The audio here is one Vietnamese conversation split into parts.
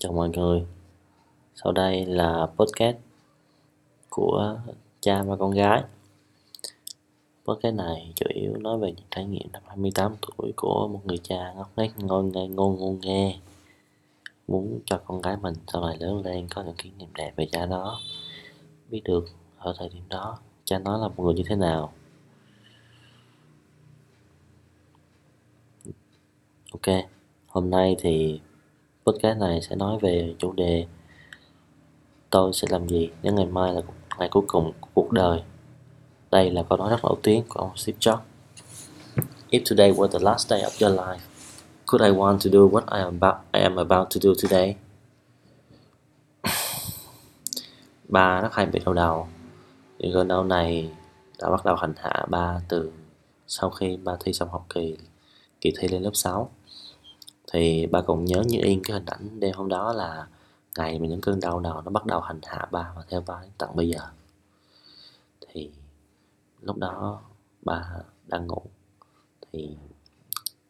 Chào mọi người, sau đây là podcast của cha và con gái. Podcast này chủ yếu nói về những trải nghiệm năm 28 tuổi của một người cha ngốc nghếch ngon nghe ngôn ngôn nghe. Muốn cho con gái mình sau này lớn lên có những kỷ niệm đẹp về cha nó. Biết được ở thời điểm đó cha nó là một người như thế nào. Ok, hôm nay thì podcast này sẽ nói về chủ đề tôi sẽ làm gì nếu ngày mai là ngày cuối cùng của cuộc đời. Đây là câu nói rất nổi tiếng của ông Steve Jobs. If today were the last day of your life, could I want to do what I am about, I am about to do today? ba rất hay bị đau đầu. Những cơn đau này đã bắt đầu hành hạ ba từ sau khi ba thi xong học kỳ kỳ thi lên lớp 6 thì ba còn nhớ như yên cái hình ảnh đêm hôm đó là ngày mà những cơn đau đầu nó bắt đầu hành hạ ba và theo ba đến tận bây giờ. Thì lúc đó ba đang ngủ, thì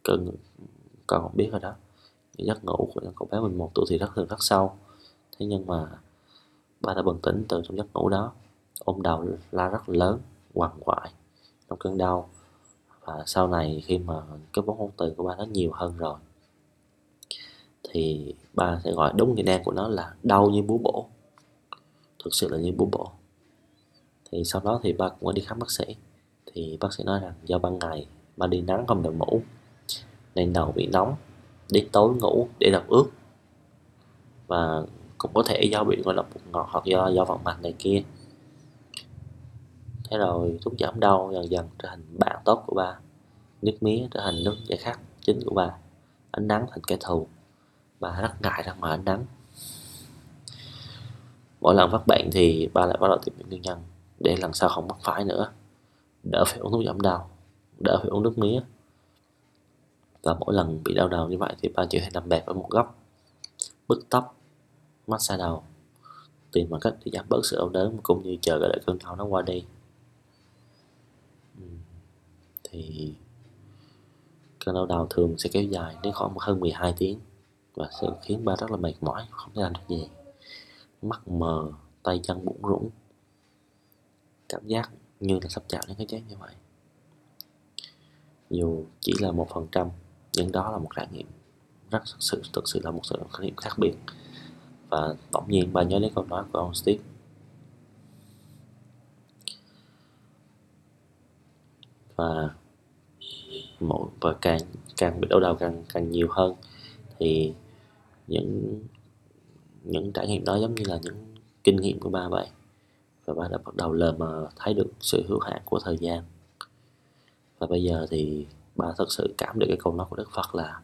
cơn con không biết rồi đó. Giấc ngủ của cậu bé 11 tuổi thì rất thường rất sâu. Thế nhưng mà ba đã bừng tỉnh từ trong giấc ngủ đó. Ôm đầu la rất lớn, quằn quại trong cơn đau. Và sau này khi mà cái vốn ngôn từ của ba nó nhiều hơn rồi thì ba sẽ gọi đúng nghĩa đen của nó là đau như búa bổ. Thực sự là như búa bổ. Thì sau đó thì ba cũng có đi khám bác sĩ. Thì bác sĩ nói rằng do ban ngày ba đi nắng không đội mũ nên đầu bị nóng, đến tối ngủ để độc ướt và cũng có thể do bị ngộ độc bột ngọt hoặc do do vận mạch này kia. Thế rồi thuốc giảm đau dần dần trở thành bạn tốt của ba. Nước mía trở thành nước giải khát chính của ba. Ánh nắng thành kẻ thù bà rất ngại ra ngoài ánh nắng. Mỗi lần phát bệnh thì bà lại bắt đầu tìm những nguyên nhân, để lần sau không mắc phải nữa. Đỡ phải uống thuốc giảm đau, đỡ phải uống nước mía. Và mỗi lần bị đau đầu như vậy thì bà chỉ hay nằm bẹp ở một góc, bứt tóc massage đầu, tìm mọi cách để giảm bớt sự đau đớn cũng như chờ đợi cơn đau nó qua đi. Thì cơn đau đầu thường sẽ kéo dài đến khoảng hơn 12 tiếng và sẽ khiến ba rất là mệt mỏi, không thể làm được gì. Mắt mờ, tay chân bủn rủn cảm giác như là sắp chạm đến cái chết như vậy. Dù chỉ là một phần trăm, nhưng đó là một trải nghiệm rất thực sự thực sự là một sự trải nghiệm khác biệt. Và bỗng nhiên bà nhớ đến câu nói của ông Steve. Và mỗi, và càng càng bị đau đầu càng càng nhiều hơn, thì những những trải nghiệm đó giống như là những kinh nghiệm của ba vậy và ba đã bắt đầu lờ mờ thấy được sự hữu hạn của thời gian. Và bây giờ thì ba thật sự cảm được cái câu nói của Đức Phật là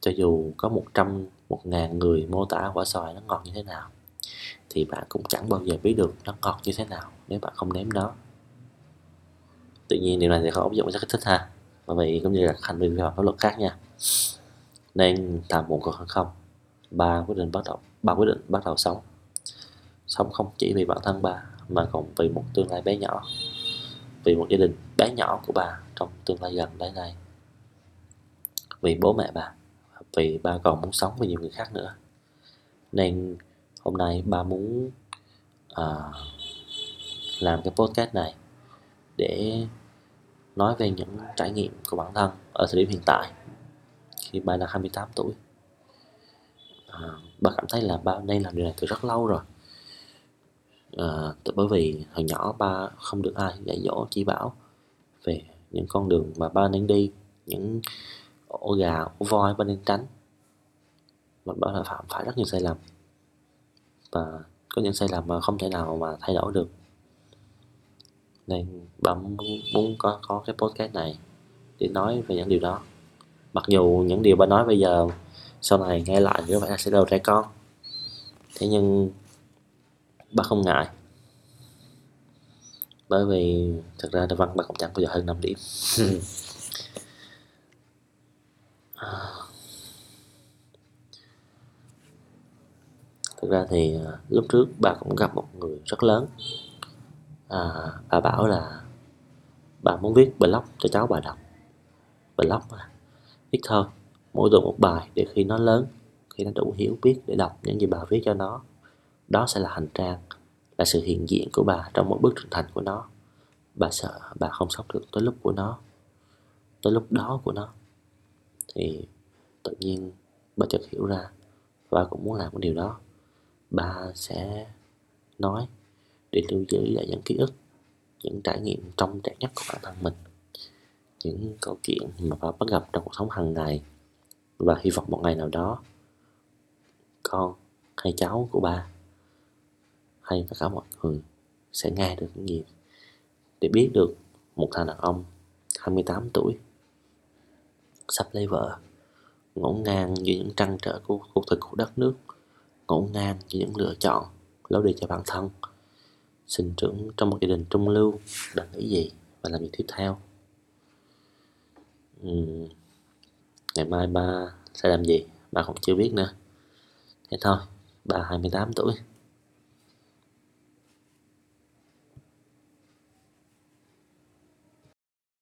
cho dù có một trăm, một ngàn người mô tả quả xoài nó ngọt như thế nào, thì bạn cũng chẳng bao giờ biết được nó ngọt như thế nào nếu bạn không nếm nó. Tự nhiên điều này thì không áp dụng cho kích thích ha bởi vì cũng như là hành vi vi phạm pháp luật khác nha. Nên tạm muộn còn hơn không ba quyết định bắt đầu ba quyết định bắt đầu sống. Sống không chỉ vì bản thân ba mà còn vì một tương lai bé nhỏ. Vì một gia đình bé nhỏ của bà trong tương lai gần đây này. Vì bố mẹ bà vì ba còn muốn sống với nhiều người khác nữa. Nên hôm nay ba muốn à, làm cái podcast này để nói về những trải nghiệm của bản thân ở thời điểm hiện tại. Khi ba là 28 tuổi bà cảm thấy là ba nên làm điều này từ rất lâu rồi. À, bởi vì hồi nhỏ ba không được ai dạy dỗ chỉ bảo về những con đường mà ba nên đi những ổ gà ổ voi ba nên tránh. Và ba đã phạm phải rất nhiều sai lầm. Và có những sai lầm mà không thể nào mà thay đổi được. Nên ba muốn, muốn có có cái podcast này để nói về những điều đó. Mặc dù những điều ba nói bây giờ sau này nghe lại thì có vẻ là sẽ đầu trẻ con. Thế nhưng bà không ngại. Bởi vì thật ra văn bà cũng chẳng bao giờ hơn 5 điểm. Thực ra thì à, lúc trước bà cũng gặp một người rất lớn. À, bà bảo là bà muốn viết blog cho cháu bà đọc. Blog à? viết thôi mỗi tuần một bài, để khi nó lớn, khi nó đủ hiểu biết để đọc những gì bà viết cho nó, đó sẽ là hành trang, là sự hiện diện của bà trong mỗi bước trưởng thành của nó. Bà sợ bà không sống được tới lúc của nó, tới lúc đó của nó. Thì tự nhiên bà chợt hiểu ra, và cũng muốn làm cái điều đó, bà sẽ nói để lưu giữ lại những ký ức, những trải nghiệm trong trẻ nhất của bản thân mình. Những câu chuyện mà bà bắt gặp trong cuộc sống hàng ngày và hy vọng một ngày nào đó con hay cháu của ba hay tất cả mọi người sẽ nghe được những gì để biết được một thằng đàn ông 28 tuổi sắp lấy vợ ngổn ngang giữa những trăn trở của cuộc thực của đất nước ngổn ngang giữa những lựa chọn lối đi cho bản thân. Sinh trưởng trong một gia đình trung lưu đang nghĩ gì và làm gì tiếp theo? Uhm, ngày mai ba sẽ làm gì? Ba cũng chưa biết nữa. Thế thôi, ba 28 tuổi.